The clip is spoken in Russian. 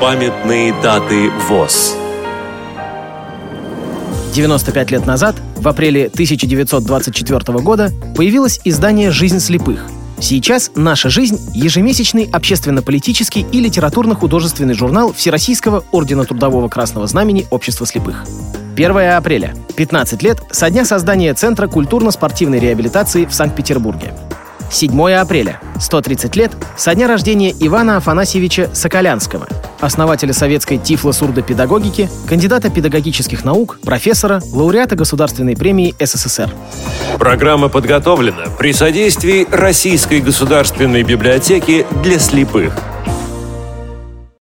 Памятные даты ВОЗ 95 лет назад, в апреле 1924 года, появилось издание «Жизнь слепых». Сейчас «Наша жизнь» — ежемесячный общественно-политический и литературно-художественный журнал Всероссийского Ордена Трудового Красного Знамени Общества слепых. 1 апреля. 15 лет со дня создания Центра культурно-спортивной реабилитации в Санкт-Петербурге. 7 апреля. 130 лет со дня рождения Ивана Афанасьевича Соколянского, основателя советской тифло-сурдопедагогики, кандидата педагогических наук, профессора, лауреата Государственной премии СССР. Программа подготовлена при содействии Российской государственной библиотеки для слепых –